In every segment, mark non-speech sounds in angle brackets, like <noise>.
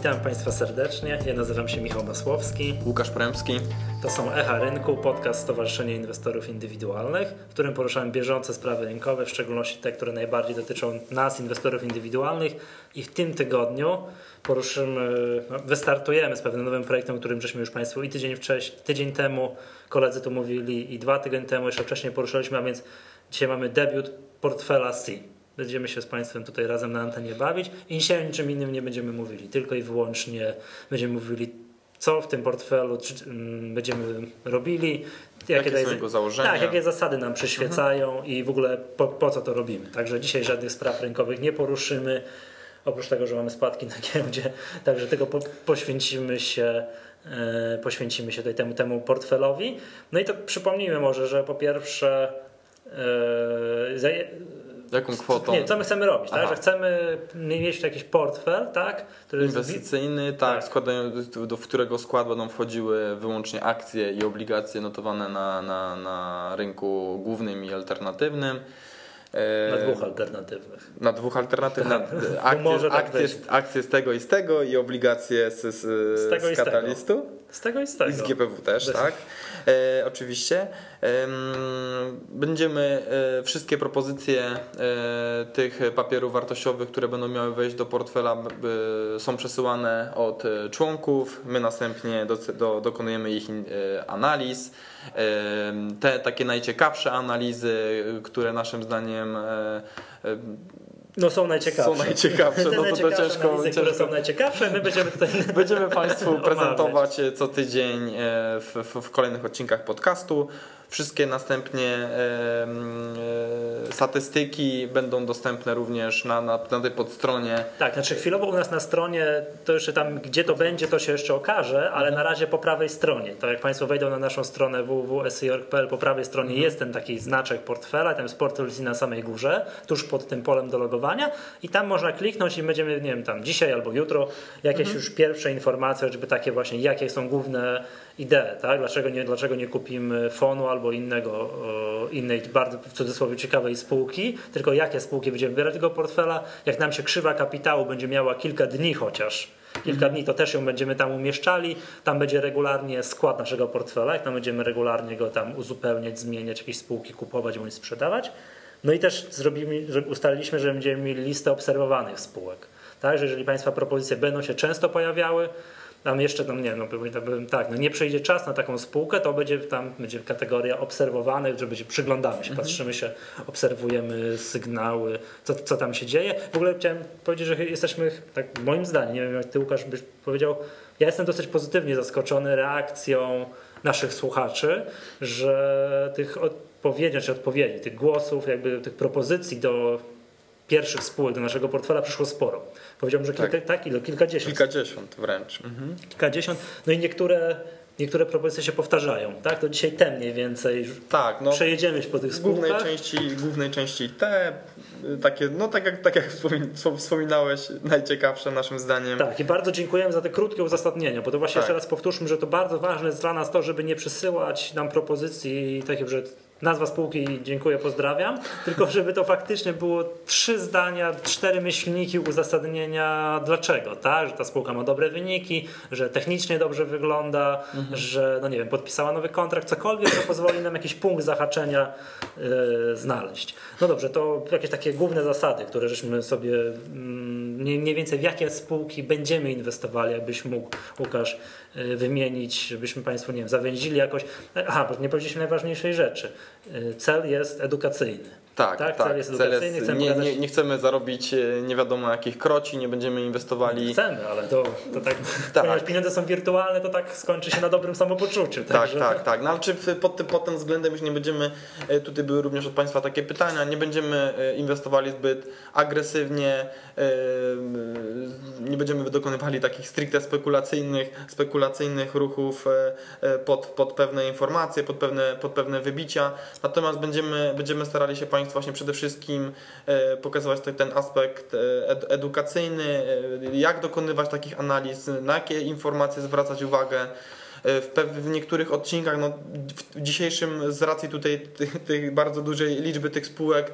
Witam Państwa serdecznie. Ja nazywam się Michał Masłowski. Łukasz Premski. To są Echa Rynku, podcast Stowarzyszenia Inwestorów Indywidualnych, w którym poruszamy bieżące sprawy rynkowe, w szczególności te, które najbardziej dotyczą nas, inwestorów indywidualnych. I w tym tygodniu poruszymy, no, wystartujemy z pewnym nowym projektem, o którym żeśmy już Państwu i tydzień, wcześniej, tydzień temu koledzy tu mówili, i dwa tygodnie temu jeszcze wcześniej poruszaliśmy, a więc dzisiaj mamy debiut portfela C. Będziemy się z Państwem tutaj razem na antenie bawić i dzisiaj o niczym innym nie będziemy mówili, tylko i wyłącznie będziemy mówili, co w tym portfelu czy, um, będziemy robili, jakie, jakie są jego założenia. Tak, jakie zasady nam przyświecają mhm. i w ogóle po, po, co to robimy. Także dzisiaj żadnych spraw rynkowych nie poruszymy, oprócz tego, że mamy spadki na giełdzie, <laughs> także tego po, poświęcimy się e, poświęcimy się tutaj temu, temu portfelowi. No i to przypomnijmy może, że po pierwsze e, Jaką kwotą? Nie, co my chcemy robić, tak? Że chcemy mieć jakiś portfel, tak? Który Inwestycyjny, jest... tak, tak. Składają, do którego skład będą wchodziły wyłącznie akcje i obligacje notowane na, na, na rynku głównym i alternatywnym. Na dwóch alternatywnych. Na dwóch alternatywnych. akcje, tak akcje, akcje, z tego i z tego i obligacje z, z, z, tego z katalistu. Z tego i z tego. I z GPW też, tak. E, oczywiście. E, będziemy e, wszystkie propozycje e, tych papierów wartościowych, które będą miały wejść do portfela, są przesyłane od e, członków. My następnie do, do, dokonujemy ich e, analiz. Te takie najciekawsze analizy, które naszym zdaniem no są najciekawsze. Są najciekawsze, no to, to ciężko, analizy, które są najciekawsze, my będziemy tutaj <laughs> Będziemy Państwu <laughs> prezentować co tydzień w, w, w kolejnych odcinkach podcastu. Wszystkie następnie e, statystyki będą dostępne również na, na, na tej podstronie. Tak, znaczy chwilowo u nas na stronie, to jeszcze tam gdzie to będzie, to się jeszcze okaże, ale na razie po prawej stronie. To jak Państwo wejdą na naszą stronę www.syorg.pl, po prawej stronie mhm. jest ten taki znaczek portfela, tam jest portfel na samej górze, tuż pod tym polem do logowania i tam można kliknąć i będziemy, nie wiem, tam dzisiaj albo jutro jakieś mhm. już pierwsze informacje, żeby takie właśnie, jakie są główne idee, tak? Dlaczego nie, dlaczego nie kupimy fonu albo innego, innej bardzo w cudzysłowie ciekawej spółki, tylko jakie spółki będziemy wybierać tego portfela, jak nam się krzywa kapitału będzie miała kilka dni chociaż, kilka dni, to też ją będziemy tam umieszczali. Tam będzie regularnie skład naszego portfela, jak tam będziemy regularnie go tam uzupełniać, zmieniać, jakieś spółki kupować bądź sprzedawać. No i też zrobimy, ustaliliśmy, że będziemy mieli listę obserwowanych spółek. Tak, że jeżeli Państwa propozycje będą się często pojawiały, tam jeszcze, no nie, no tak, no nie przyjdzie czas na taką spółkę, to będzie tam będzie kategoria obserwowanych, że będzie przyglądamy się, mhm. patrzymy się, obserwujemy sygnały, co, co tam się dzieje. W ogóle chciałem powiedzieć, że jesteśmy, tak moim zdaniem, nie wiem jak ty Łukasz byś powiedział, ja jestem dosyć pozytywnie zaskoczony reakcją naszych słuchaczy, że tych odpowiedzi, czy odpowiedzi, tych głosów, jakby tych propozycji do pierwszych spółek do naszego portfela przyszło sporo. Powiedziałbym, że kilka, tak. tak ile? Kilkadziesiąt. Kilkadziesiąt wręcz. Mhm. Kilkadziesiąt. No i niektóre niektóre propozycje się powtarzają, tak? To dzisiaj te mniej więcej. Tak, no, przejedziemy się po tych spółkach. Głównej części, głównej części te, takie, no tak jak, tak jak wspominałeś, najciekawsze naszym zdaniem. Tak, i bardzo dziękujemy za te krótkie uzasadnienia, bo to właśnie tak. jeszcze raz powtórzmy, że to bardzo ważne jest dla nas to, żeby nie przysyłać nam propozycji takich, że nazwa spółki dziękuję, pozdrawiam, tylko żeby to faktycznie było trzy zdania, cztery myślniki uzasadnienia dlaczego, tak? Że ta spółka ma dobre wyniki, że technicznie dobrze wygląda, mhm. że no nie wiem, podpisała nowy kontrakt, cokolwiek, co pozwoli nam jakiś punkt zahaczenia yy, znaleźć. No dobrze, to jakieś takie główne zasady, które żeśmy sobie yy, mniej więcej w jakie spółki będziemy inwestowali, jakbyś mógł Łukasz yy, wymienić, żebyśmy Państwu, nie wiem, zawęzili jakoś. Aha, bo nie powiedzieliśmy najważniejszej rzeczy cel jest edukacyjny. Tak, tak, tak. Cel jest edukacyjny. Cel jest, nie, nie, nie, chcemy zarobić e, nie wiadomo jakich kroci, nie będziemy inwestowali. Chcemy, ale to, to tak, <laughs> tak. ponieważ pieniądze są wirtualne, to tak skończy się na dobrym samopoczuciu. Tak, także... tak, tak. No ale czy pod tym, pod tym względem już nie będziemy, e, tutaj były również od Państwa takie pytania, nie będziemy e, inwestowali zbyt agresywnie, nie będziemy dokonywali takich stricte spekulacyjnych, spekulacyjnych ruchów pod, pod pewne informacje, pod pewne, pod pewne wybicia, natomiast będziemy, będziemy starali się Państwu właśnie przede wszystkim e, pokazywać ten aspekt e, edukacyjny, e, jak dokonywać takich analiz, na jakie informacje zwracać uwagę. W, w niektórych odcinkach, no, w dzisiejszym, z racji tutaj tych, tych bardzo dużej liczby tych spółek,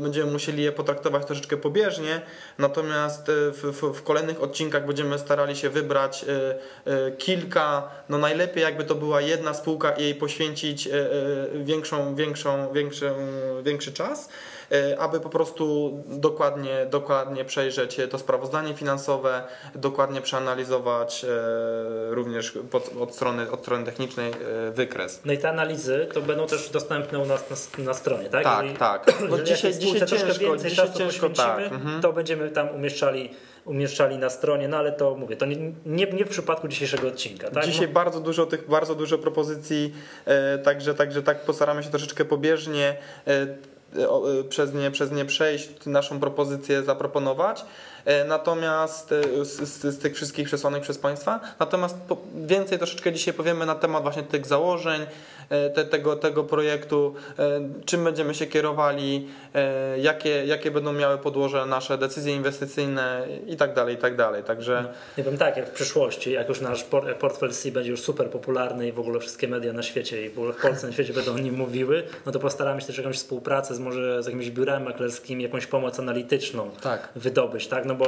będziemy musieli je potraktować troszeczkę pobieżnie, natomiast w, w, w kolejnych odcinkach będziemy starali się wybrać kilka, no najlepiej jakby to była jedna spółka i jej poświęcić większą, większą, większą, większy czas. E, aby po prostu dokładnie, dokładnie przejrzeć to sprawozdanie finansowe, dokładnie przeanalizować e, również od strony, od strony technicznej e, wykres. No i te analizy to będą też dostępne u nas na, na stronie, tak? Tak, jeżeli, tak. No dzisiaj, dzisiaj ciężko, więcej dzisiaj czasu ciężko, tak. Mhm. to będziemy tam umieszczali umieszczali na stronie, no ale to mówię, to nie, nie, nie w przypadku dzisiejszego odcinka. Tak? Dzisiaj no. bardzo dużo tych, bardzo dużo propozycji, e, także, także tak postaramy się troszeczkę pobieżnie e, E, przez nie, przez nie przejść, naszą propozycję zaproponować. E, natomiast e, z, z, z, tych wszystkich przesłanek przez Państwa. Natomiast więcej troszeczkę dzisiaj powiemy na temat właśnie tych założeń, E, te, tego, tego projektu, e, czym będziemy się kierowali, e, jakie, jakie będą miały podłoże nasze decyzje inwestycyjne i tak dalej, i tak dalej. Także... Nie wiem, tak, jak w przyszłości, jak już nasz portfel C będzie już super popularny i w ogóle wszystkie media na świecie i w ogóle w Polsce na świecie będą o nim mówiły, no to postaramy się też jakąś współpracę z może z jakimiś biurami maklerskimi, jakąś pomoc analityczną tak. wydobyć, tak, no bo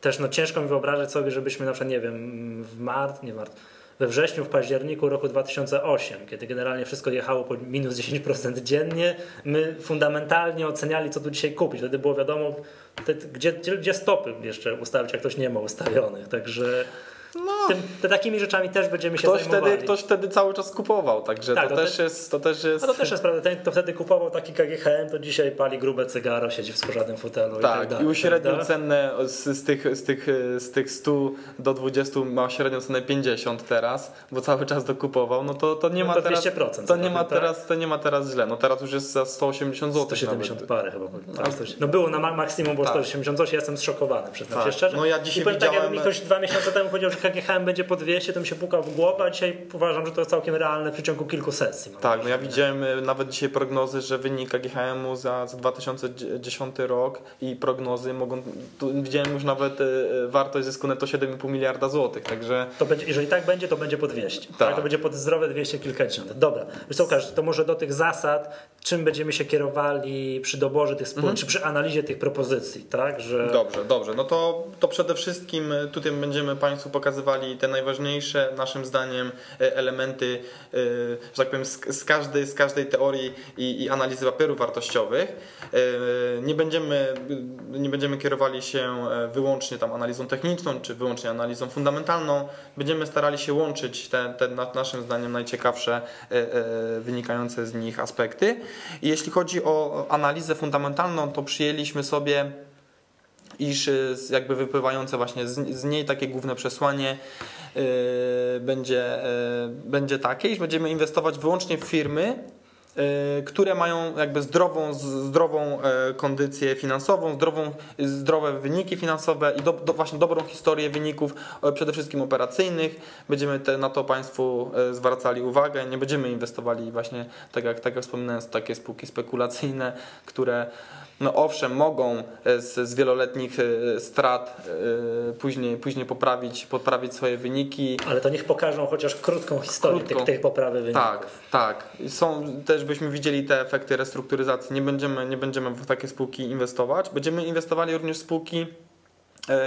też no ciężko mi wyobrażać sobie, żebyśmy na przykład, nie wiem, w mart, nie mart, we wrześniu, w październiku roku 2008, kiedy generalnie wszystko jechało po minus 10% dziennie, my fundamentalnie oceniali, co tu dzisiaj kupić. Wtedy było wiadomo, te, gdzie, gdzie stopy jeszcze ustawić, jak ktoś nie ma ustawionych. Także no. Tym, te takimi rzeczami też będziemy ktoś się zajmowali. Wtedy, ktoś wtedy cały czas kupował, także tak, to, to, też jest, to też jest... A to też jest prawda, ten kto wtedy kupował taki KGHM, to dzisiaj pali grube cygaro, siedzi w sporządnym fotelu tak, i tak dalej. i uśrednił tak cenę z, z, tych, z, tych, z tych 100 do 20 ma średnią cenę 50 teraz, bo cały czas dokupował, no to, to nie no ma to teraz... To nie, ma tak? teraz, to nie ma teraz źle, no teraz już jest za 180 zł 170 nawet. parę chyba. Tak, no było na maksimum, było tak. 180 zł, ja jestem zszokowany, przyznam tak. się szczerze. No ja dzisiaj I widziałem... tak, jakby mi ktoś dwa miesiące temu powiedział, że KGHM będzie po 200, to mi się pukał w głowę, a dzisiaj uważam, że to jest całkiem realne w przeciągu kilku sesji. Tak, no ja widziałem e, nawet dzisiaj prognozy, że wynik KGHM-u za, za 2010 rok i prognozy mogą, tu widziałem już nawet e, wartość zysku netto 7,5 miliarda złotych, także... To będzie, jeżeli tak będzie, to będzie po 200, tak. tak? To będzie pod zdrowe 200 kilkadziesiąt. Dobra, wiesz co, to może do tych zasad, czym będziemy się kierowali przy doborze tych spółek, mhm. czy przy analizie tych propozycji, tak? Że... Dobrze, dobrze, no to, to przede wszystkim e, tutaj będziemy Państwu pokazywali te najważniejsze naszym zdaniem e, elementy, e, że tak powiem, z, każdej, z każdej teorii i, i analizy papierów wartościowych. E, nie będziemy, nie będziemy kierowali się wyłącznie tam analizą techniczną, czy wyłącznie analizą fundamentalną. Będziemy starali się łączyć te, te naszym zdaniem najciekawsze wynikające z nich aspekty. I jeśli chodzi o analizę fundamentalną, to przyjęliśmy sobie iż jakby wypływające właśnie z, z niej takie główne przesłanie yy, będzie, yy, będzie takie, iż będziemy inwestować wyłącznie w firmy, yy, które mają jakby zdrową, zdrową kondycję finansową, zdrową, zdrowe wyniki finansowe i do, do, właśnie dobrą historię wyników, przede wszystkim operacyjnych. Będziemy te, na to Państwu zwracali uwagę. Nie będziemy inwestowali właśnie, tak jak, tak jak wspominałem, w takie spółki spekulacyjne, które no owszem, mogą e, z, z wieloletnich e, strat e, później, później poprawić, poprawić swoje wyniki. Ale to niech pokażą chociaż krótką historię krótką. Tych, tych poprawy wyników. Tak, tak. Są, też byśmy widzieli te efekty restrukturyzacji. Nie będziemy, nie będziemy w takie spółki inwestować. Będziemy inwestowali również w spółki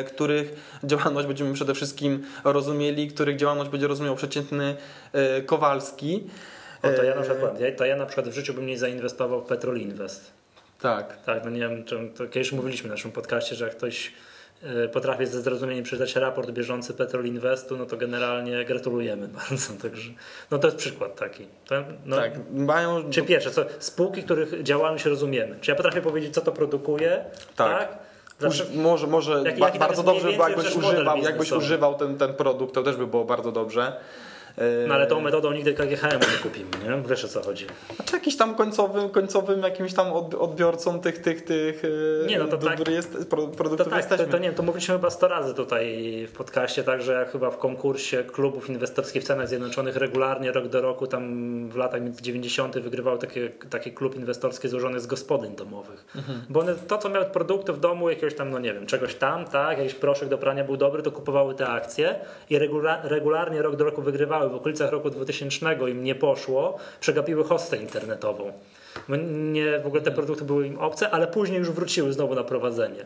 których działalność będziemy przede wszystkim rozumieli, których działalność będzie rozumiał przeciętny Kowalski. O, to ja na przykład, to ja na przykład w życiu bym nie zainwestował w Petrol Invest. Tak. Tak, no nie wiem, czy, to kiedyś mówiliśmy w naszym podcaście, że jak ktoś e, potrafi ze zrozumieniem przeczytać raport bieżący Petrol Investu, no to generalnie gratulujemy <laughs> bardzo. Także, no to jest przykład taki. To, no, tak, mają... Czy pierwsze, co, spółki, których działalność rozumiemy. Czy ja potrafię powiedzieć, co to produkuje? Tak. tak? Zawsze, może może jak, ba, bardzo dobrze by jakbyś używał, jakbyś używał ten, ten produkt, to też by było bardzo dobrze. No ale tą metodą nigdy KGHM nie kupimy, nie? Wiesz o co chodzi. Znaczy jakiś tam końcowym, końcowym jakimś tam odbiorcą tych, tych, tych nie, no to tak, jest, produktów to tak, jesteśmy. To, to, nie to mówiliśmy chyba 100 razy tutaj w podcaście, także jak chyba w konkursie klubów inwestorskich w Stanach Zjednoczonych regularnie rok do roku tam w latach 90. wygrywał takie, taki klub inwestorski złożony z gospodyń domowych. Mhm. Bo one, to co miały produkty w domu, jakiegoś tam, no nie wiem, czegoś tam, tak, jakiś proszek do prania był dobry, to kupowały te akcje i regularnie rok do roku wygrywały w okolicach roku 2000 im nie poszło, przegapiły hostę internetową. Nie, w ogóle te produkty były im obce, ale później już wróciły znowu na prowadzenie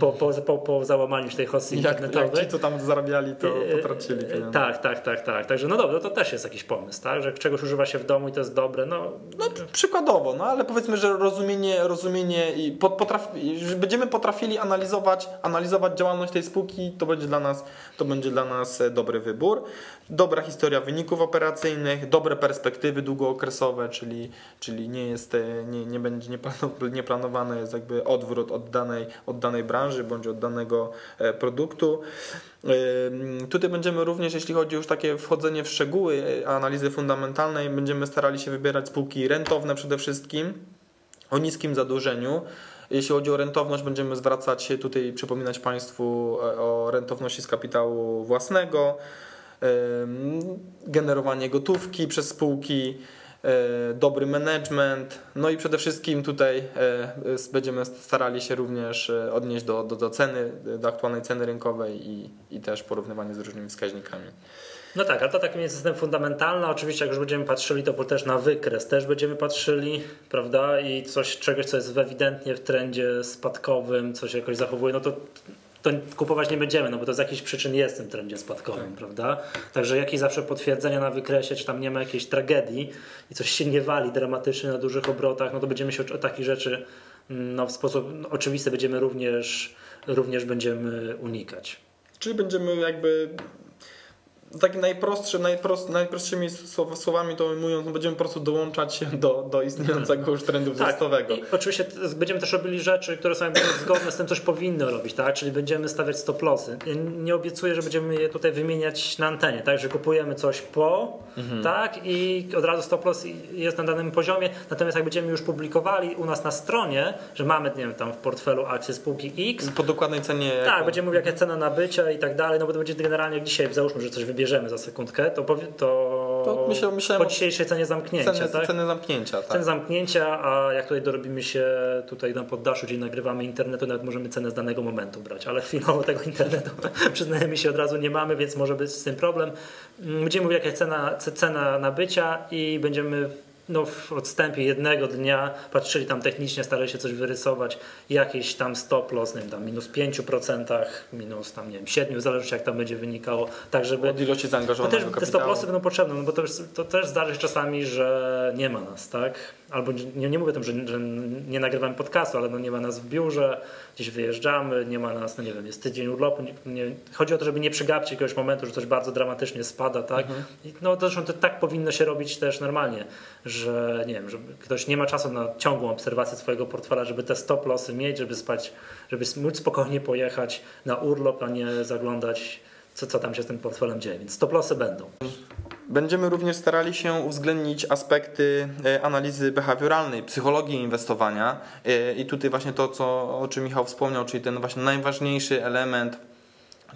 po, po, po, po załamaniu tej hosty internetowej. Jak ci, co tam zarabiali, to e, potracili pieniądze. Tak, tak, tak, tak. Także no dobrze, to też jest jakiś pomysł, tak? Że czegoś używa się w domu i to jest dobre, no... no przykładowo, no ale powiedzmy, że rozumienie, rozumienie i potraf, będziemy potrafili analizować, analizować działalność tej spółki, to będzie dla nas, to będzie dla nas e, dobry wybór. Dobra historia wyników operacyjnych, dobre perspektywy długookresowe, czyli, czyli nie jest, e, nie, nie będzie nieplanowane jest jakby odwrót od danej, od danej branży, branży bądź od danego e, produktu. Tutaj będziemy również, jeśli chodzi już takie wchodzenie w szczegóły e, analizy fundamentalnej, będziemy starali się wybierać spółki rentowne przede wszystkim, o niskim zadłużeniu. Jeśli chodzi o rentowność, będziemy zwracać się tutaj, przypominać Państwu e, o rentowności z kapitału własnego, generowanie gotówki przez spółki, dobry management, no i przede wszystkim tutaj e, będziemy starali się również e, odnieść do, do, do ceny, do aktualnej ceny rynkowej i, i też porównywanie z różnymi wskaźnikami. No tak, ale to takim jest system fundamentalny. Oczywiście, jak już będziemy patrzyli, to też na wykres też będziemy patrzyli, prawda? I coś, czegoś, co jest ewidentnie w trendzie spadkowym, coś jakoś zachowuje, no to to kupować nie będziemy, no bo to z jakichś przyczyn jest w tym trendzie spadkowym, tak. prawda? Także jakieś zawsze potwierdzenia na wykresie, czy tam nie ma jakiejś tragedii i coś się nie wali dramatycznie na dużych obrotach, no to będziemy się o takich rzeczy mm, no, w sposób no, oczywisty będziemy również, również będziemy unikać. Czyli będziemy jakby taki najprostszy, najprost, najprostszymi słowami to mówiąc, będziemy po prostu dołączać się do, do istniejącego już trendu tak. wzrostowego. I oczywiście będziemy też robili rzeczy, które są zgodne z tym, coś powinno robić, tak? Czyli będziemy stawiać stop lossy. Nie obiecuję, że będziemy je tutaj wymieniać na antenie, tak? Że kupujemy coś po, mhm. tak? I od razu stop loss jest na danym poziomie. Natomiast jak będziemy już publikowali u nas na stronie, że mamy, nie wiem, tam w portfelu akcje spółki X. Po dokładnej cenie. Tak, jako... będziemy mówić, jaka cena nabycia i tak dalej, no bo to będzie generalnie jak dzisiaj, załóżmy, że coś wybierzemy za sekundkę, to, powie, to, to myślę, myślałem po dzisiejszej cenie zamknięcia. Ceny, tak? ceny zamknięcia, tak. Ceny zamknięcia, a jak tutaj dorobimy się tutaj na poddaszu, gdzie nagrywamy internetu, nawet możemy cenę z danego momentu brać, ale chwilowo tego internetu <laughs> przyznajemy się od razu nie mamy, więc może być z tym problem. Będziemy mówić jaka jest cena, cena nabycia i będziemy no, w odstępie jednego dnia patrzyli tam technicznie, starali się coś wyrysować, jakiś tam stop loss, nie wiem, tam minus 5%, minus tam, nie wiem, 7%, w zależności jak tam będzie wynikało, tak żeby... Od ilości zaangażowanego no też Te stop lossy będą potrzebne, no bo to, to też zdarzy się czasami, że nie ma nas, tak? Albo nie, nie mówię tym, że, że nie nagrywamy podcastu, ale no nie ma nas w biurze, gdzieś wyjeżdżamy, nie ma nas, no nie wiem, jest tydzień urlopu. Nie, chodzi o to, żeby nie przegapić jakiegoś momentu, że coś bardzo dramatycznie spada, tak? Mhm. I no zresztą to tak powinno się robić też normalnie, że nie wiem, że ktoś nie ma czasu na ciągłą obserwację swojego portfela, żeby te stop lossy mieć, żeby spać, żeby móc spokojnie pojechać na urlop, a nie zaglądać co, co tam się z tym portfelem dzieje, więc stop lossy będą. Będziemy również starali się uwzględnić aspekty e, analizy behawioralnej, psychologii inwestowania e, i tutaj właśnie to, co, o czym Michał wspomniał, czyli ten właśnie najważniejszy element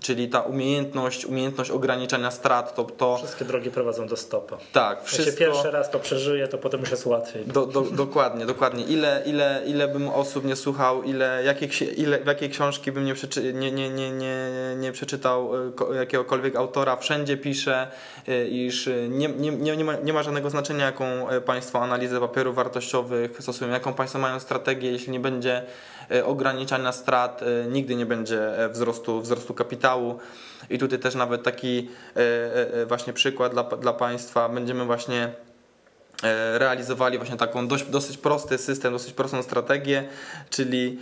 czyli ta umiejętność, umiejętność ograniczania strat, to, to... Wszystkie drogi prowadzą do stopa. Tak, wszystko... Jak się pierwszy raz to przeżyje, to potem już jest łatwiej. Do, do, dokładnie, dokładnie. Ile, ile, ile bym osób nie słuchał, ile, jakie, ile, jakiej książki bym nie, przeczy, nie, nie, nie, nie, nie przeczytał e, jakiegokolwiek autora, wszędzie pisze, e, iż nie, nie, nie, nie, ma, nie ma żadnego znaczenia, jaką e, Państwo analizę papierów wartościowych stosują, jaką Państwo mają strategię, jeśli nie będzie ograniczania strat, nigdy nie będzie wzrostu, wzrostu kapitału. I tutaj też nawet taki e, e, właśnie przykład dla, dla Państwa. Będziemy właśnie e, realizowali właśnie taką dość, dosyć prosty system, dosyć prostą strategię, czyli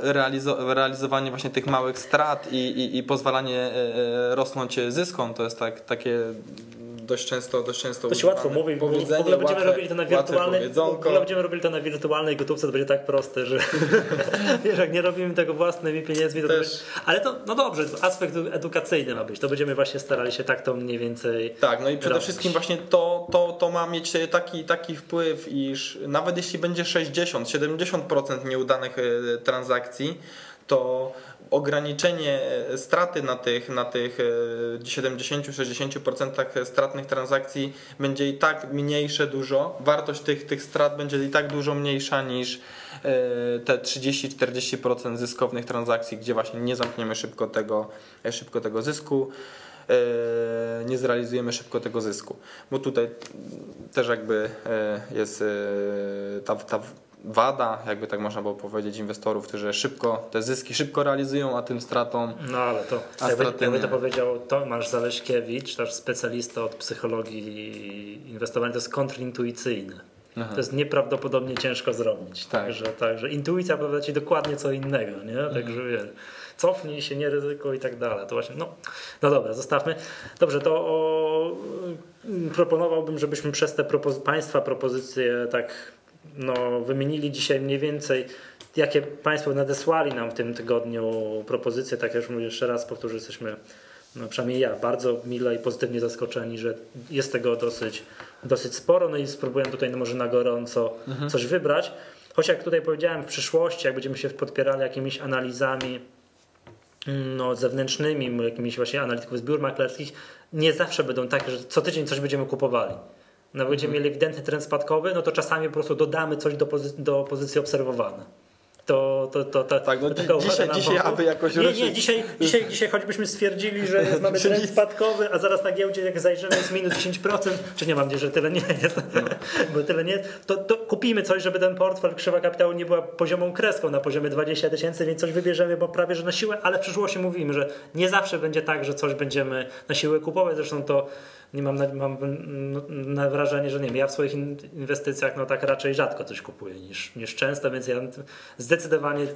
realizo, realizowanie właśnie tych małych strat i, i, i pozwalanie rosnąć zyskom. To jest tak, takie dość często, dość często To się łatwo mówi, powiedzenie, w ogóle będziemy łatwe, robili to na wirtualnej, w ogóle będziemy robili to na wirtualnej gotówce, to będzie tak proste, że <laughs> wiesz, jak nie robimy tego własnymi pieniędzmi, to, Też... to ale to, no dobrze, aspekt edukacyjny ma być, to będziemy właśnie starali się tak to mniej więcej Tak, no i przede robić. wszystkim właśnie to, to, to ma mieć taki, taki wpływ, iż nawet jeśli będzie 60, 70% nieudanych e, transakcji, to ograniczenie e, straty na tych, na tych 70-60% e, stratnych transakcji będzie i tak mniejsze dużo, wartość tych, tych strat będzie i tak dużo mniejsza niż e, te 30-40% zyskownych transakcji, gdzie właśnie nie zamkniemy szybko tego, szybko tego zysku. nie zrealizujemy szybko tego zysku. Bo tutaj też jakby jest ta, ta wada, jakby tak można było powiedzieć, inwestorów, którzy szybko te zyski szybko realizują, a tym stratą. No ale to, A jakby, straty jakby nie. to powiedział Tomasz Zaleśkiewicz, też specjalista od psychologii inwestowania, to jest kontrintuicyjne. Aha. To jest nieprawdopodobnie ciężko zrobić. Tak. Także, także intuicja powie ci dokładnie co innego, nie? Mhm. Także wiesz, cofnij się, nie ryzykuj i tak dalej. To właśnie, no, no dobra, zostawmy. Dobrze, to o, proponowałbym, żebyśmy przez te propozy- Państwa propozycje tak no, wymienili dzisiaj mniej więcej, jakie Państwo nadesłali nam w tym tygodniu propozycje. Tak jak już mówię, jeszcze raz powtórzę, jesteśmy, no przynajmniej ja, bardzo mile i pozytywnie zaskoczeni, że jest tego dosyć, dosyć sporo. No i spróbuję tutaj no, może na gorąco coś wybrać. Choć jak tutaj powiedziałem, w przyszłości, jak będziemy się podpierali jakimiś analizami no, zewnętrznymi, jakimiś właśnie analityków z biur maklerskich, nie zawsze będą takie, że co tydzień coś będziemy kupowali. No, będziemy mieli ewidentny trend spadkowy, no to czasami po prostu dodamy coś do, pozy- do pozycji obserwowane. To, to, to, to, Tak, no tylko dzisiaj- dzisiaj, aby jakoś Nie, nie, dzisiaj, dzisiaj, dzisiaj choćbyśmy stwierdzili, że jest, <laughs> mamy trend spadkowy, a zaraz na giełdzie jak zajrzymy jest minus 10%, czy nie mam nadzieję, że tyle nie jest, <laughs> bo tyle nie jest, to, to kupimy coś, żeby ten portfel krzywa kapitału nie była poziomą kreską na poziomie 20 tysięcy, więc coś wybierzemy, bo prawie że na siłę, ale w przyszłości mówimy, że nie zawsze będzie tak, że coś będziemy na siłę kupować, zresztą to nie mam, na, mam no, na wrażenie, że nie wiem, ja w swoich in- inwestycjach no tak raczej rzadko coś kupuję niż, niż często, więc ja zdecydowanie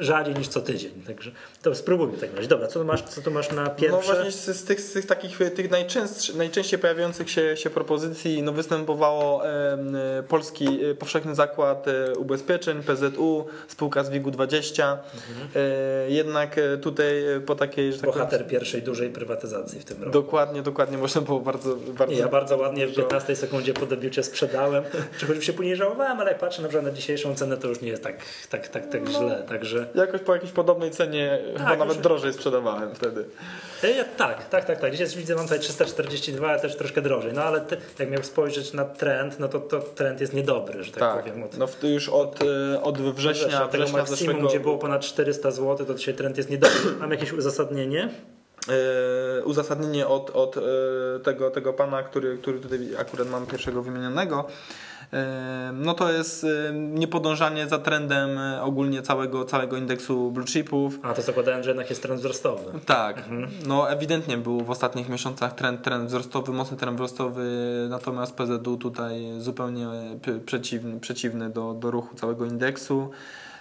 rzadziej niż co tydzień, także to spróbujmy tak razie. Dobra, co tu masz, co tu masz na No pierwsze? właśnie z, tych, z tych takich tych najczęstszych, najczęściej pojawiających się, się propozycji no występowało e, Polski e, Powszechny Zakład e, Ubezpieczeń, PZU, spółka z WIG-u 20. E, jednak e, tutaj e, po takiej, że tak powiem, Bohater pierwszej dużej prywatyzacji w tym roku. dokładnie, dokładnie można było bardzo, bardzo Ja bardzo ładnie w dużo- 15 sekundzie po debiucie sprzedałem. Przychodził się później żałowałem, ale jak patrzę na przykład na dzisiejszą cenę, to już nie jest tak, tak, tak, tak źle. Także Jakoś po jakiejś podobnej cenie, chyba nawet już- drożej sprzedawałem wtedy. E, ja, tak, tak, tak, tak. Dzisiaj widzę, mam tutaj 342, ale też troszkę drożej. No ale te, jak miał spojrzeć na trend, no to, to trend jest niedobry, że tak, Tak, powiem. Od, no już od, e, od września, września, tego września maksimum, zeszłego gdzie było ponad 400 zł, to dzisiaj trend jest niedobry. Mam jakieś uzasadnienie? E, uzasadnienie od, od e, tego, tego pana, który, który tutaj akurat mam pierwszego wymienionego. E, No to jest niepodążanie za trendem ogólnie całego, całego indeksu blue chipów. A to zakładałem, że jednak jest trend wzrostowy. Tak, no ewidentnie był w ostatnich miesiącach trend, trend wzrostowy, mocny trend wzrostowy, natomiast PZU tutaj zupełnie przeciwny, przeciwny do, do ruchu całego indeksu.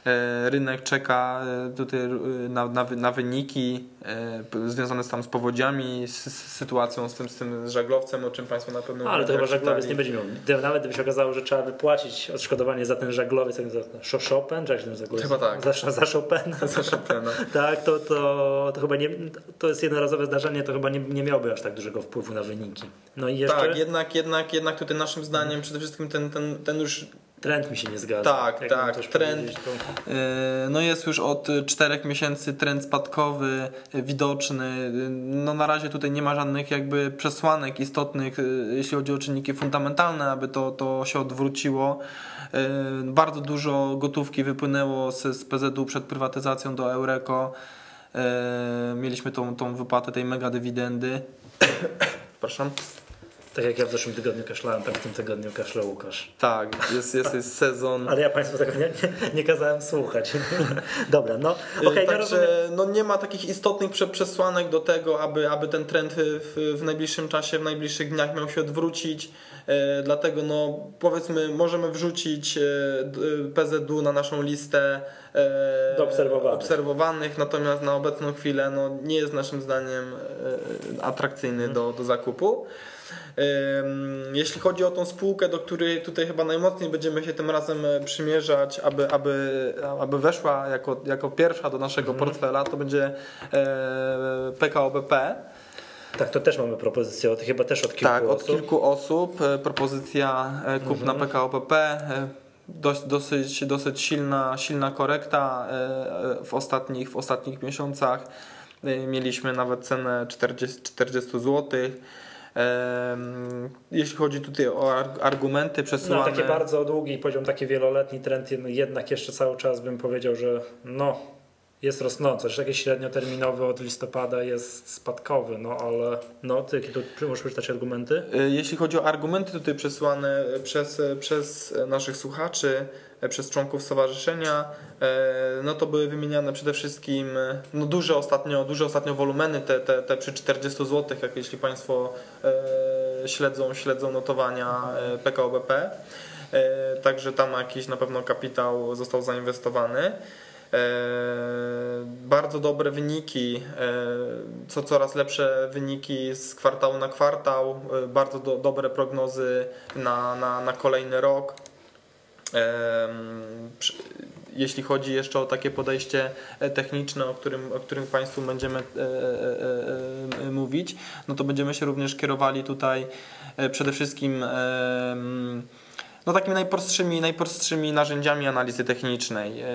E, Rynek czeka e, tutaj e, na, na, na wyniki związane z, tam z powodziami, z, z sytuacją z tym, z tym żaglowcem, o czym Państwo na pewno Ale to chyba żaglowiec nie będzie miał. Nawet gdyby się okazało, że trzeba wypłacić odszkodowanie za ten żaglowiec, za Cho- Chopin, czy jak się ten żaglowiec? Chyba tak. Za, za Chopina. <laughs> Za Chopina. <laughs> tak, to, to, to chyba nie, to jest jednorazowe zdarzenie, to chyba nie, nie miałby aż tak dużego wpływu na wyniki. No i jeszcze Tak, jednak, jednak, jednak tutaj naszym zdaniem przede wszystkim ten, ten, ten już trend mi się nie zgadza. Tak, tak, trend. to- Yy, No jest już od czterech miesięcy trend spadkowy yy, widoczny. No na razie tutaj nie ma żadnych jakby przesłanek istotnych, jeśli chodzi o czynniki fundamentalne, aby to, to się odwróciło. Bardzo dużo gotówki wypłynęło z, z PZU przed prywatyzacją do Eureko. Mieliśmy tą, tą wypłatę tej mega dywidendy. <coughs> Przepraszam. Tak jak ja w zeszłym tygodniu kaszlałem, tak w tym tygodniu kaszle Łukasz. Tak, jest, jest, jest sezon. Ale ja Państwu tego nie, nie, nie kazałem słuchać. <laughs> Dobra, no okej, ja rozumiem. Także no nie ma takich istotnych prze- przesłanek do tego, aby, aby ten trend w, w najbliższym czasie, w najbliższych dniach miał się odwrócić. E, dlatego no powiedzmy możemy wrzucić e, d- PZU na naszą listę e, Do obserwowanych. obserwowanych, natomiast na obecną chwilę no, nie jest naszym zdaniem e, atrakcyjny do, do zakupu. Jeśli chodzi o tą spółkę, do której tutaj chyba najmocniej będziemy się tym razem e, przymierzać, aby, aby, aby weszła jako, jako pierwsza do naszego portfela, to będzie e, PKO BP. Tak, to też mamy propozycję od, chyba też od kilku Tak, od osób. kilku osób. E, Propozycja kupna PKO BP. e, Dość, dosyć, dosyć silna, silna korekta w ostatnich, w ostatnich miesiącach. Mieliśmy nawet cenę 40, 40 zł. Jeśli chodzi tutaj o ar- argumenty No, przesyłane. taki bardzo długi, poziom taki wieloletni trend, jednak jeszcze cały czas bym powiedział, że no, jest rosnący, że jakiś średnioterminowy od listopada jest spadkowy, no ale no, ty jakie tu możesz przeczytać argumenty? Y, Jeśli chodzi o argumenty tutaj przesłane przez, przez naszych słuchaczy, e, przez członków stowarzyszenia, e, no to były wymieniane przede wszystkim e, no duże ostatnio, duże ostatnio wolumeny, te, te, te przy 40 zł, jak jeśli Państwo e, śledzą, śledzą notowania e, PKO BP. E, Także tam jakiś na pewno kapitał został zainwestowany. E, Bardzo dobre wyniki, e, co coraz lepsze wyniki z kwartału na kwartał, e, bardzo do, dobre prognozy na, na, na kolejny rok. Jeśli chodzi jeszcze o takie podejście techniczne, o którym, o którym Państwu będziemy mówić, no to będziemy się również kierowali tutaj przede wszystkim no takimi najprostszymi, najprostszymi narzędziami analizy technicznej. E,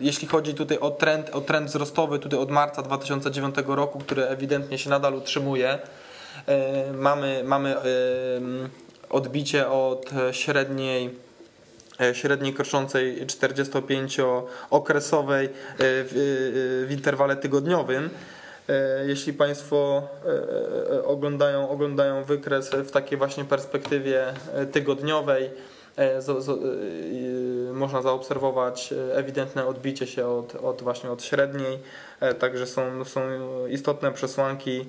Jeśli chodzi tutaj o trend, o trend wzrostowy tutaj od marca 2009 roku, który ewidentnie się nadal utrzymuje, e, mamy, mamy em, odbicie od średniej e, średniej kroczącej 45-okresowej e, w, e, w interwale tygodniowym. E, Jeśli Państwo e, e, oglądają, oglądają wykres w takiej właśnie perspektywie tygodniowej, można zaobserwować ewidentne odbicie się od, od właśnie od średniej, także są, są istotne przesłanki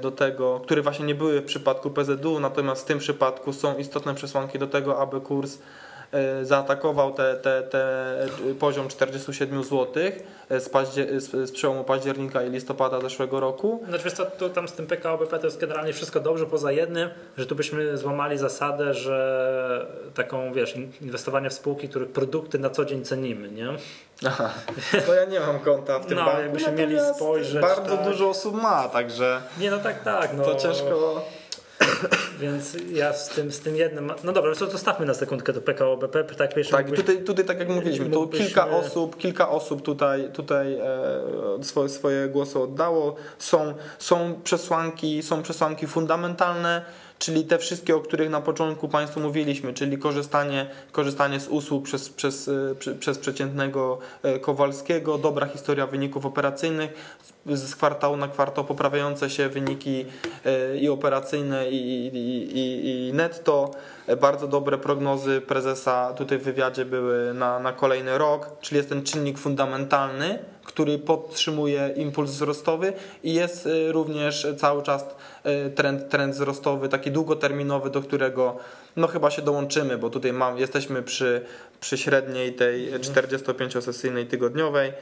do tego, które właśnie nie były w przypadku PZU, natomiast w tym przypadku są istotne przesłanki do tego, aby kurs zaatakował te, te, te poziom 47 zł z, paździe- z, z przełomu października i listopada zeszłego roku. Znaczy wiesz co, tu tam z tym PKO BP to jest generalnie wszystko dobrze, poza jednym, że tu byśmy złamali zasadę, że taką, wiesz, in- inwestowanie w spółki, których produkty na co dzień cenimy, nie? Aha, <laughs> to ja nie mam konta w tym No, banku. jakbyśmy mieli spojrzeć, Bardzo tak. dużo osób ma, także Nie, no tak, tak. No, to ciężko. <coughs> Więc ja z tym, z tym jednym. No dobra, co zostawmy na sekundkę do PKO BP. Tak, wiesz, Tak, mógłbyś- tutaj, tutaj tak jak mówiliśmy, tu kilka osób, kilka osób tutaj, tutaj e, swoje, swoje głosy oddało. Są, są przesłanki, są przesłanki fundamentalne, czyli te wszystkie, o których na początku Państwu mówiliśmy, czyli korzystanie, korzystanie z usług przez, przez, e, przez przeciętnego e, Kowalskiego, dobra historia wyników operacyjnych, z z kwartału na kwartał poprawiające się wyniki e, i operacyjne i, i, i, i netto. Bardzo dobre prognozy prezesa tutaj w wywiadzie były na, na kolejny rok, czyli jest ten czynnik fundamentalny, który podtrzymuje impuls wzrostowy i jest e, również cały czas e, trend, trend wzrostowy, taki długoterminowy, do którego no chyba się dołączymy, bo tutaj mam, jesteśmy przy, przy średniej tej 45-sesyjnej tygodniowej.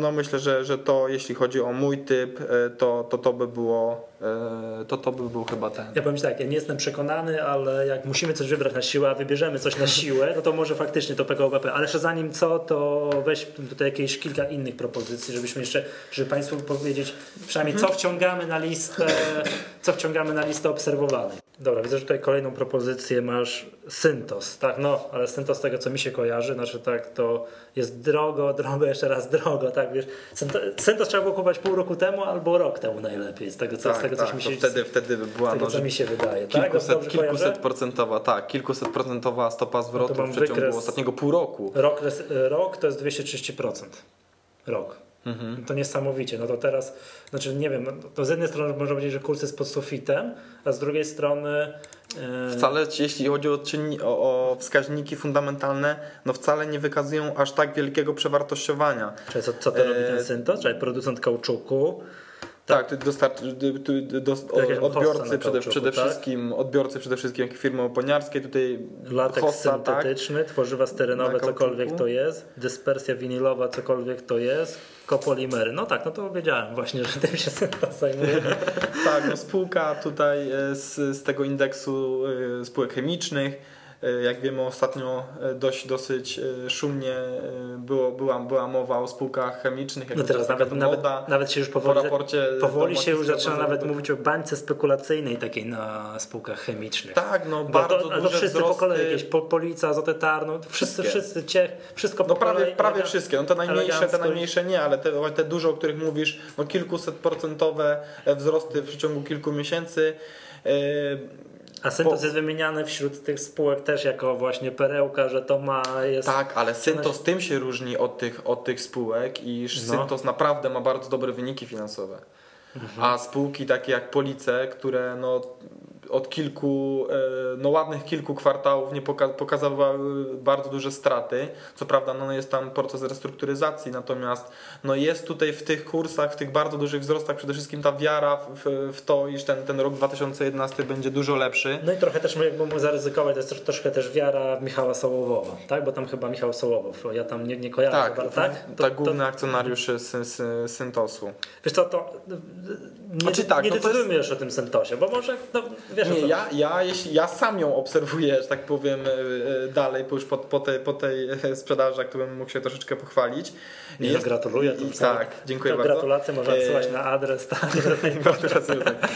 No myślę, że, że to jeśli chodzi o mój typ, e, to to, to by było to to by był chyba ten. Ja powiem ci tak, ja nie jestem przekonany, ale jak musimy coś wybrać na siłę, a wybierzemy coś na siłę, no to może faktycznie to PKO BP. Ale jeszcze zanim co, to weź tutaj jakieś kilka innych propozycji, żebyśmy jeszcze, żeby Państwu powiedzieć przynajmniej co wciągamy na listę, co wciągamy na listę obserwowanej. Dobra, widzę, że tutaj kolejną propozycję masz Syntos, tak, no, ale Syntos z tego co mi się kojarzy, znaczy tak, to jest drogo, drogo, jeszcze raz drogo, tak, wiesz, Synto- Syntos trzeba było kupować pół roku temu albo rok temu najlepiej, z tego co, z tego, coś mi to się wtedy, wtedy by była tego, no, co mi się wydaje, tak? kilkuset, Dobrze kilkuset procentowa, tak, kilkuset procentowa stopa zwrotu mam w przeciągu wykres- ostatniego pół roku. Rok, rok to jest 230%. Rok. Mhm. To niesamowicie. No to teraz, znaczy nie wiem, no to z jednej strony można powiedzieć, że kurs jest pod sufitem, a z drugiej strony e, Wcale, jeśli chodzi o, czynni, o, o wskaźniki fundamentalne, no wcale nie wykazują aż tak wielkiego przewartościowania. Czyli co, co to robi e, ten Syntos? Czyli producent kauczuku. Tak, ty dostarcz, ty- ty- dos, Jakiegoś hossa odbiorcy przede, przede tak? wszystkim, odbiorcy przede wszystkim jak firmy oponiarskie, tutaj hossa, tak? syntetyczny, tworzywa sterenowe, Na kauczuku. cokolwiek to jest, dyspersja winilowa, cokolwiek to jest, kopolimery. No tak, no to wiedziałem właśnie, że tym się <laughs> zajmuje. Tak, no spółka tutaj e, z, z tego indeksu e, spółek chemicznych. E, Jak wiemy ostatnio e, dość, dosyć e, szumnie było, była, była mowa o spółkach chemicznych. No teraz nawet, nawet, nawet się już po powoli, powoli się już zaczyna nawet mówić o bańce spekulacyjnej takiej na spółkach chemicznych. Tak, no Bo bardzo to, ale to duże wszyscy po wzrosty. kolei, jakieś po, polica, azotetar, no wszyscy, wszyscy ciech, wszystko No po prawie, kolei. prawie wszystkie. No te najmniejsze, te najmniejsze nie, ale te, te duże, o których mówisz, no kilkuset procentowe wzrosty w przeciągu kilku miesięcy. Yy, A Syntos jest wymieniany wśród tych spółek też jako właśnie perełka, że to ma jest. Tak, ale Syntos tym się różni od tych, od tych spółek, iż No. Syntos naprawdę ma bardzo dobre wyniki finansowe. Mhm. A spółki takie jak Police, które no, od kilku, e, no ładnych kilku kwartałów nie poka- pokazywały bardzo duże straty. Co prawda no, jest tam proces restrukturyzacji, natomiast no, jest tutaj w tych kursach, w tych bardzo dużych wzrostach przede wszystkim ta wiara w, w to, iż ten, ten rok 2011 będzie dużo lepszy. No i trochę też jakby mógł zaryzykować, to jest trosz- troszkę też wiara Michała Sołowowa, tak? Bo tam chyba Michał Sołowow, ja tam nie, nie kojarzę Tak, bardzo, tak? tak, główny akcjonariusz Sy- Sy- Syntosu. Wiesz co, to nie, Znaczy tak, nie no to decydujmy już o tym Sentosie, bo może, no wiesz Nie, ja, ja, jeśli, ja sam ją obserwuję, że tak powiem, e, e, dalej, bo już po, po, tej, po tej e, sprzedaży, którym mógł się troszeczkę pochwalić. Nie, no, gratuluję. To i- tak, dziękuję to bardzo. Gratulacje można odsyłać na adres. Tak? <laughs> Tak.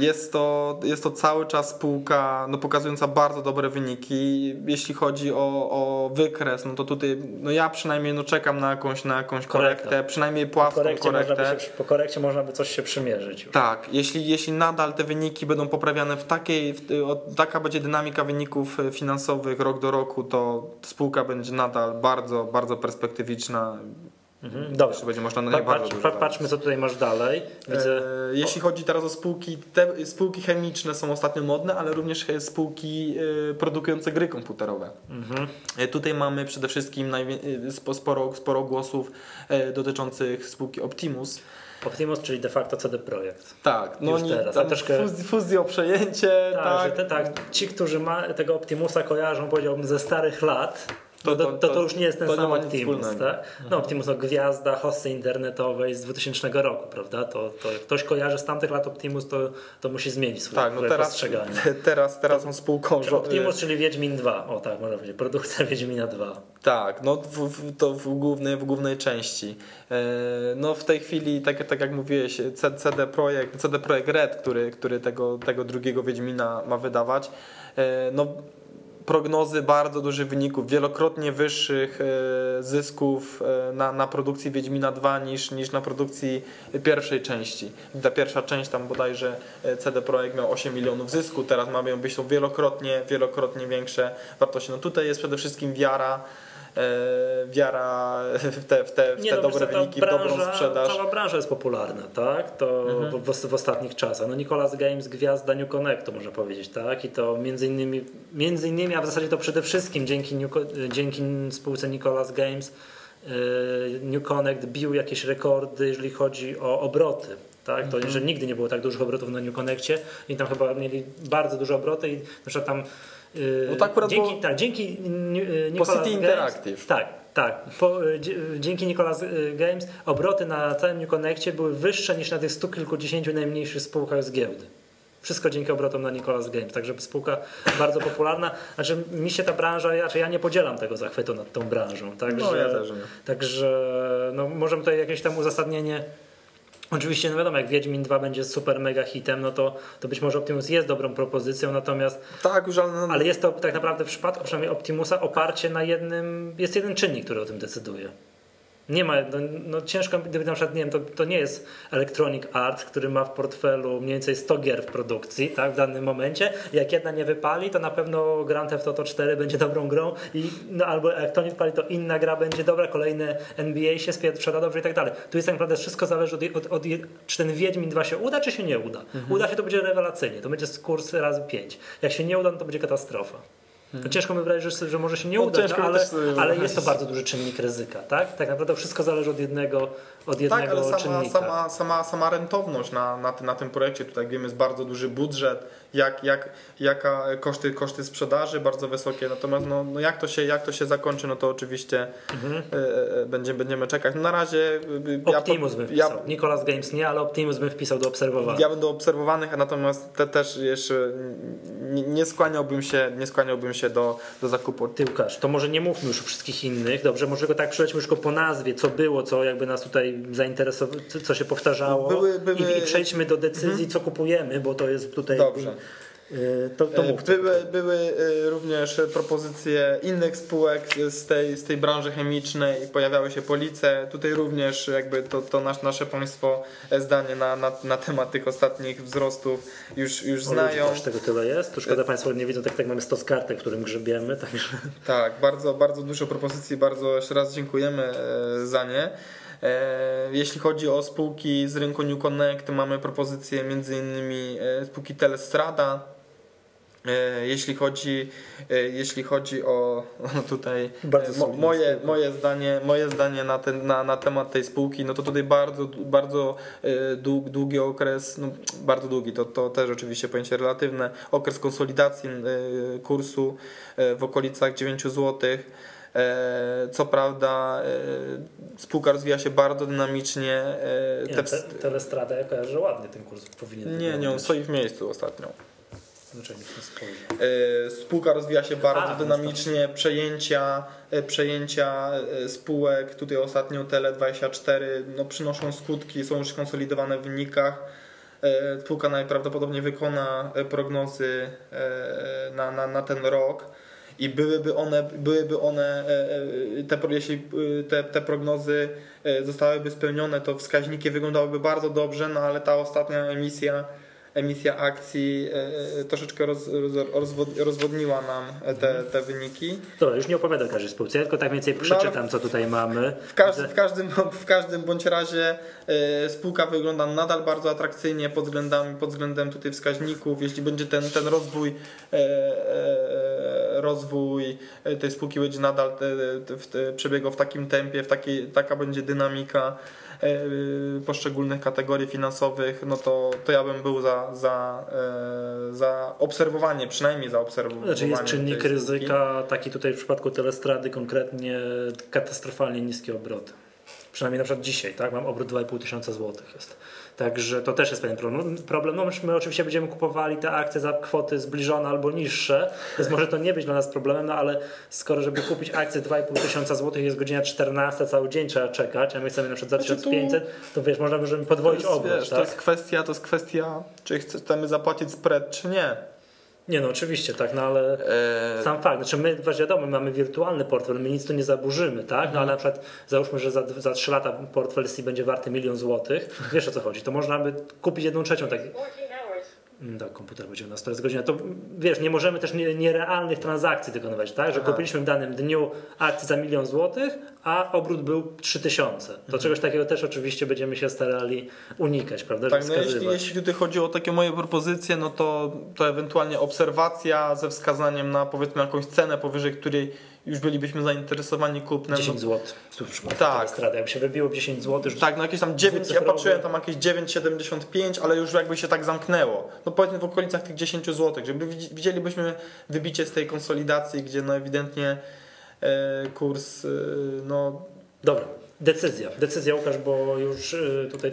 Jest to, jest to cały czas spółka no, pokazująca bardzo dobre wyniki. Jeśli chodzi o, o wykres, no to tutaj no ja przynajmniej no, czekam na jakąś, na jakąś Korektę. korektę, przynajmniej płaską korekcie można by korektę. się, po korekcie można by coś się przymierzyć już. Tak, jeśli, jeśli nadal te wyniki będą poprawiane w takiej, w, taka będzie dynamika wyników e, finansowych rok do roku, to spółka będzie nadal bardzo, bardzo perspektywiczna. Mhm. Dobrze. Będzie można na niej bardzo patrz, dużo pa, zarobić. patrzmy co tutaj masz dalej. Widzę, E, jeśli chodzi teraz o spółki, te spółki chemiczne są ostatnio modne, ale również e, spółki produkujące gry komputerowe. mhm. Tutaj mamy przede wszystkim sporo, sporo głosów dotyczących spółki Optimus. Optimus, czyli de facto CD Projekt. Tak, no Już oni teraz, tam troszkę- fuz, fuzję o przejęcie, Tak, tak. Że te, tak, ci, którzy ma, tego Optimusa kojarzą, powiedziałbym, ze starych lat, To- to, to- to, już nie jest ten sam Optimus. Tak? No, Optimus, no, gwiazda hosty internetowej z 2000 roku, prawda? To, to jak ktoś kojarzy z tamtych lat Optimus, to, to musi zmienić swoje, Tak, no teraz, postrzeganie. teraz, teraz są spółką. żo- Optimus, czyli Wiedźmin 2. O tak, można powiedzieć. Produkcja Wiedźmina 2. Tak, no w, w, to w głównej, w głównej części. E, No w tej chwili, tak, tak jak mówiłeś, CD Projekt, CD Projekt Red, który, który tego, tego drugiego Wiedźmina ma wydawać, e, no prognozy bardzo dużych wyników, wielokrotnie wyższych e, zysków e, na, na produkcji Wiedźmina 2 niż, niż na produkcji pierwszej części. Ta pierwsza część tam bodajże e, CD Projekt miał 8 milionów zysku, teraz mają być to wielokrotnie, wielokrotnie większe wartości. No tutaj jest przede wszystkim wiara, wiara w te, w te, w Nie, te no, dobre wyniki, w dobrą branża, sprzedaż. Cała branża jest popularna, tak? To Mhm. w, w, ostatnich czasach. No Nicolas Games, gwiazda New Connectu, można powiedzieć, tak? I to między innymi, między innymi, a w zasadzie to przede wszystkim dzięki, New, Co- dzięki spółce Nicolas Games yy, New Connect bił jakieś rekordy, jeżeli chodzi o obroty. Tak, Mhm. to że nigdy nie było tak dużych obrotów na New Connectie i tam chyba mieli bardzo duże obroty i na przykład tam to akurat dzięki, było- tak, dzięki New- yy, Po Nicolas City Games, Interactive. tak, tak. Po, y, y, dzięki Nicolas y, Games obroty na całym New Connectie były wyższe niż na tych stu kilkudziesięciu najmniejszych spółkach z giełdy. Wszystko dzięki obrotom na Nicolas Games, także spółka bardzo popularna. Znaczy mi się ta branża, znaczy ja nie podzielam tego zachwytu nad tą branżą. Także, No ja też nie. Także no, możemy tutaj jakieś tam uzasadnienie Oczywiście, no wiadomo, jak Wiedźmin 2 będzie super mega hitem, no to, to być może Optimus jest dobrą propozycją, natomiast Tak, już ale, no, ale jest to tak naprawdę w przypadku przynajmniej Optimusa oparcie na jednym, jest jeden czynnik, który o tym decyduje. Nie ma, no, no ciężko, gdyby na przykład, nie wiem, to, to nie jest Electronic Arts, który ma w portfelu mniej więcej 100 gier w produkcji, tak, w danym momencie. Jak jedna nie wypali, to na pewno Grand Theft Auto 4 będzie dobrą grą i no, albo jak to nie wypali, to inna gra będzie dobra, kolejne NBA się sprzeda dobrze i tak dalej. Tu jest tak naprawdę wszystko zależy od, od, od, czy ten Wiedźmin 2 się uda, czy się nie uda. Uda się, to będzie rewelacyjnie, to będzie kurs razy 5. Jak się nie uda, no to będzie katastrofa. To ciężko mi wyobrazić, że, że może się nie No, udać, no, ale, ale jest to bardzo duży czynnik ryzyka, tak? Tak naprawdę wszystko zależy od jednego, od jednego Tak, ale sama, sama, sama, sama rentowność na, na, na tym projekcie, tutaj wiemy jest bardzo duży budżet, jak, jak, jaka koszty, koszty sprzedaży bardzo wysokie, natomiast no, no jak, to się, jak to się zakończy, no to oczywiście Mhm. e, e, będziemy, będziemy czekać. No na razie e, ja, Optimus bym ja, wpisał. Nicolas Games nie, ale Optimus bym wpisał do obserwowania. ja będę obserwowanych, a natomiast te też jeszcze nie, nie skłaniałbym się, nie skłaniałbym się do, do zakupu. Ty Łukasz, to może nie mówmy już o wszystkich innych, dobrze? Może go tak przejdźmy już po nazwie, co było, co jakby nas tutaj zainteresowało, co- się powtarzało Były- były- I, i przejdźmy do decyzji, co kupujemy, bo to jest tutaj Dobrze. Yy, to, to były, były również propozycje innych spółek z tej, z tej branży chemicznej, pojawiały się police. Tutaj również jakby to, to nasz, nasze państwo zdanie na, na, na temat tych ostatnich wzrostów już, już znają. Też tego tyle jest. To szkoda Państwo nie widzą, tak, tak mamy stos kartek, którym grzebiemy. Także... Tak, bardzo, bardzo dużo propozycji, bardzo jeszcze raz dziękujemy za nie. Jeśli chodzi o spółki z rynku New Connect, mamy propozycje między innymi spółki Telestrada, E, jeśli chodzi, e, jeśli chodzi o <laughs> tutaj mo, moje, moje zdanie, moje zdanie na, ten, na, na temat tej spółki, no to tutaj bardzo, bardzo e, długi okres, no bardzo długi, to, to też oczywiście pojęcie relatywne, okres konsolidacji kursu w okolicach 9 zł. Co prawda spółka rozwija się bardzo dynamicznie. Nie, te, Telestrada ja kojarzę ładnie ten kurs powinien Nie, nie, on stoi w miejscu ostatnio. E, spółka rozwija się bardzo A, dynamicznie, przejęcia, e, przejęcia e, spółek, tutaj ostatnio Tele24 no, przynoszą skutki, są już konsolidowane w wynikach. Spółka najprawdopodobniej wykona prognozy na, na, na ten rok i byłyby one, byłyby one te, jeśli te, te prognozy zostałyby spełnione, to wskaźniki wyglądałyby bardzo dobrze, no ale ta ostatnia emisja emisja akcji e, e, troszeczkę roz, roz, rozwodniła nam te, te wyniki. Dobra, już nie opowiadam każdej spółce, ja tylko tak więcej no, przeczytam, no, co tutaj mamy. W, każdy, w, każdym, w każdym bądź razie e, spółka wygląda nadal bardzo atrakcyjnie pod względem, pod względem tutaj wskaźników. Jeśli będzie ten, ten rozwój rozwój tej spółki będzie nadal przebiegał w takim tempie, w takiej, taka będzie dynamika, E, poszczególnych kategorii finansowych, no to, to ja bym był za, za, e, za obserwowanie, przynajmniej za obserwowanie. Znaczy jest czynnik ryzyka, taki tutaj w przypadku Telestrady konkretnie katastrofalnie niskie obroty. Przynajmniej na przykład dzisiaj, tak? Mam obrót 2,5 tysiąca złotych jest. Także to też jest pewien problem. problem. No, my oczywiście będziemy kupowali te akcje za kwoty zbliżone albo niższe, więc może to nie być dla nas problemem, no ale skoro żeby kupić akcję 2,5 tysiąca złotych jest godzina 14, cały dzień trzeba czekać, a my chcemy na przykład za 1500, znaczy to wiesz, można możemy podwoić obrót. Wiesz, tak? to, jest kwestia, to jest kwestia, czy chcemy zapłacić spread, czy nie. Nie no, oczywiście, tak, no ale e... sam fakt, znaczy my, wiadomo, mamy wirtualny portfel, my nic tu nie zaburzymy, tak, no ale na przykład załóżmy, że za, za 3 lata portfel C będzie warty milion złotych, wiesz o co chodzi, to można by kupić jedną trzecią tak. Mm, tak, komputer będzie u nas, jest godzina. To wiesz, nie możemy też nierealnych transakcji wykonywać, tak? Że Aha. kupiliśmy w danym dniu akcję za milion złotych, a obrót był 3000. To mhm. czegoś takiego też oczywiście będziemy się starali unikać, prawda? Tak, no jeśli, jeśli tutaj chodzi o takie moje propozycje, no to, to ewentualnie obserwacja ze wskazaniem na powiedzmy jakąś cenę, powyżej której już bylibyśmy zainteresowani kupnem. 10 zł. Tak. Strada. Jakby się wybiło 10 zł. Tak, no jakieś tam 9, ja patrzyłem tam jakieś 9,75, ale już jakby się tak zamknęło. No powiedzmy w okolicach tych 10 zł, żeby widzielibyśmy wybicie z tej konsolidacji, gdzie no ewidentnie e, kurs e, no... Dobra, decyzja. Decyzja Łukasz, bo już e, tutaj,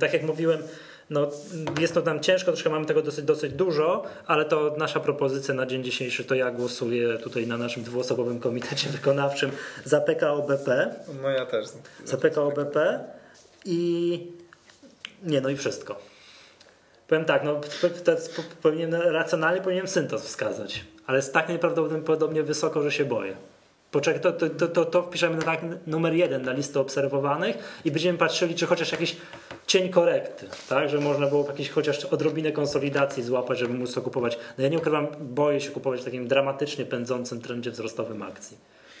tak jak mówiłem, no, jest to nam ciężko, troszkę mamy tego dosyć, dosyć dużo, ale to nasza propozycja na dzień dzisiejszy to ja głosuję tutaj na naszym dwuosobowym komitecie wykonawczym za PKO BP. No ja też. Za PKO BP i nie, no i wszystko. Powiem tak, no powinien, racjonalnie powinienem syntoz wskazać, ale jest tak nieprawdopodobnie wysoko, że się boję. Poczekaj, to, to, to, to wpiszemy na numer jeden na listę obserwowanych i będziemy patrzyli, czy chociaż jakiś cień korekty, tak, że można było jakieś chociaż odrobinę konsolidacji złapać, żeby móc to kupować. No ja nie ukrywam, boję się kupować w takim dramatycznie pędzącym trendzie wzrostowym akcji.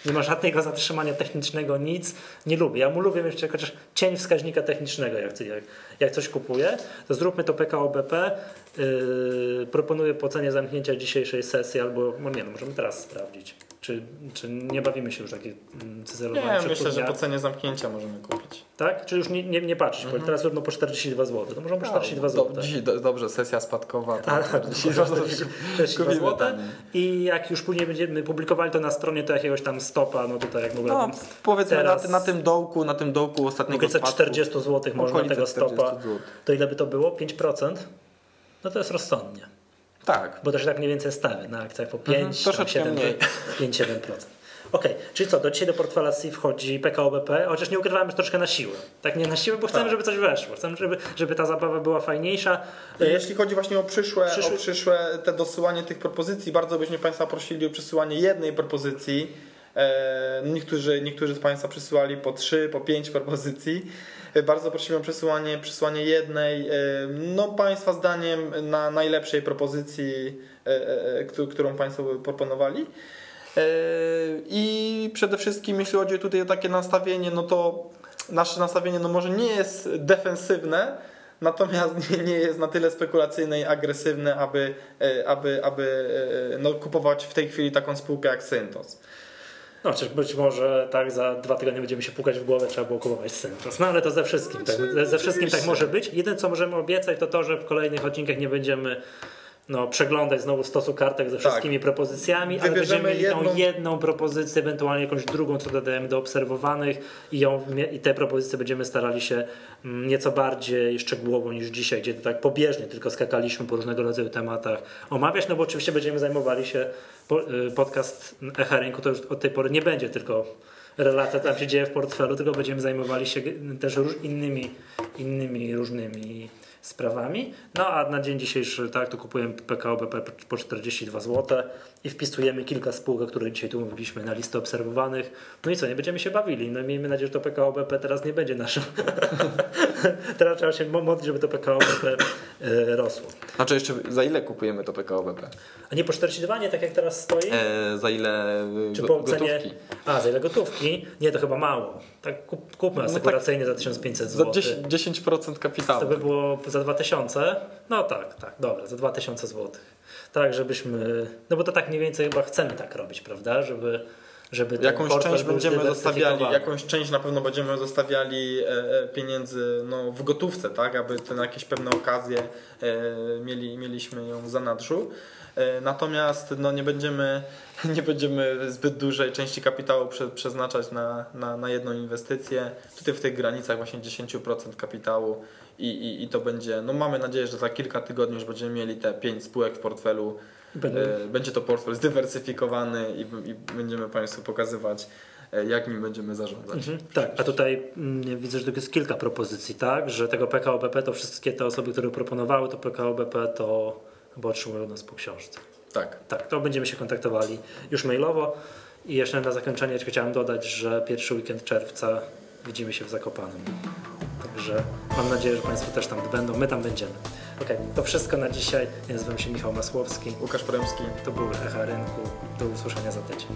Nie ma żadnego zatrzymania technicznego, nic. Nie lubię. Ja mu lubię jeszcze chociaż cień wskaźnika technicznego, jak, jak, jak coś kupuję. To zróbmy to PKO BP. Yy, proponuję po cenie zamknięcia dzisiejszej sesji, albo no nie, no możemy teraz sprawdzić. Czy, czy nie bawimy się już takie mm, cyzerowanie? Nie, myślę, że po cenie zamknięcia możemy kupić. Tak? Czy już nie, nie, nie patrzysz? Mhm. Teraz równo po 42 zł. To możemy po 42 zł. Do, dzisiaj do, dobrze, sesja spadkowa. To <laughs> tak, tak, 42 zł. I jak już później będziemy publikowali to na stronie, to jakiegoś tam stopa, no tutaj jak mówię. No, powiedzmy teraz, na, na, tym dołku, na tym dołku ostatniego spadku. 40 zł można tego stopa. To ile by to było? 5%? No to jest rozsądnie. Tak. Bo też tak mniej więcej stawię na akcjach po 5, mhm, 7, 5-7%. Okej, czyli co, do dzisiaj do portfela SI wchodzi PKO BP, chociaż nie ukrywamy, że troszkę na siłę. Tak nie na siłę, bo chcemy, Tak. żeby coś weszło. Chcemy, żeby, żeby ta zabawa była fajniejsza. E, Jeśli chodzi właśnie o przyszłe, Przyszły- o przyszłe te dosyłanie tych propozycji, bardzo byśmy Państwa prosili o przesyłanie jednej propozycji. E, Niektórzy, niektórzy z Państwa przysyłali po trzy, po pięć propozycji. E, Bardzo prosimy o przesyłanie, przesłanie jednej, e, no Państwa zdaniem na najlepszej propozycji, e, któ- którą Państwo by proponowali. I przede wszystkim, jeśli chodzi tutaj o takie nastawienie, no to nasze nastawienie no może nie jest defensywne, natomiast nie, nie jest na tyle spekulacyjne i agresywne, aby, aby, aby no, kupować w tej chwili taką spółkę jak Syntos. No, chociaż być może tak za dwa tygodnie będziemy się pukać w głowę, trzeba było kupować Centros. No ale to ze wszystkim, tak, Znaczy, ze wszystkim tak może być. Jedyne co możemy obiecać to to, że w kolejnych odcinkach nie będziemy no, przeglądać znowu stosu kartek ze wszystkimi propozycjami, ale Tak. Będziemy mieli tą jedną- jedną propozycję, ewentualnie jakąś drugą, co dodajemy do obserwowanych i, ją, i te propozycje będziemy starali się mm, nieco bardziej szczegółowo niż dzisiaj, gdzie tak pobieżnie tylko skakaliśmy po różnego rodzaju tematach omawiać, no bo oczywiście będziemy zajmowali się y, podcast Echa Rynku, to już od tej pory nie będzie tylko relacja tam się dzieje w portfelu, tylko będziemy zajmowali się też innymi, innymi różnymi sprawami. No a na dzień dzisiejszy tak, to kupujemy PKO BP po 42 zł i wpisujemy kilka spółek, które dzisiaj tu mówiliśmy na listę obserwowanych. No i co, nie będziemy się bawili. No i miejmy nadzieję, że to PKO BP teraz nie będzie naszym. <laughs> teraz trzeba się mo- modlić, żeby to PKO BP e, rosło. Znaczy jeszcze za ile kupujemy to PKO BP? A nie po 42, nie tak jak teraz stoi? E, za ile e, Czy go- po cenie. gotówki? A, za ile gotówki? Nie, to chyba mało. Tak kup, kupmy asekuracyjnie za 1500 Za zł. 10%, 10% kapitału. To by było za 2000? No tak, tak, dobra, za 2000 zł. Tak, żebyśmy. No bo to tak mniej więcej chyba chcemy tak robić, prawda? Żeby, żeby Jakąś część będziemy zostawiali, jakąś część na pewno będziemy zostawiali e, e, pieniędzy no, w gotówce, tak, aby te na jakieś pewne okazje e, mieli, mieliśmy ją w zanadrzu. Natomiast no, nie, będziemy, <laughs> nie będziemy zbyt dużej części kapitału prze, przeznaczać na, na, na jedną inwestycję. Tutaj w tych granicach właśnie 10% kapitału i, i, i to będzie, no mamy nadzieję, że za kilka tygodni już będziemy mieli te 5 spółek w portfelu Będzie to portfel zdywersyfikowany i, i będziemy Państwu pokazywać, e, jak nim będziemy zarządzać. Mhm, tak, a tutaj mm, widzę, że tu jest kilka propozycji, tak? Że tego PKO BP to wszystkie te osoby, które proponowały to PKO BP, to chyba otrzymują nas po książce. Tak. Tak, to będziemy się kontaktowali już mailowo. I jeszcze na zakończenie chciałem dodać, że pierwszy weekend czerwca widzimy się w Zakopanem. Także mam nadzieję, że Państwo też tam będą, my tam będziemy. Okej, to wszystko na dzisiaj. Ja nazywam się Michał Masłowski. Łukasz Poremski. To był Echa Rynku. Do usłyszenia za tydzień.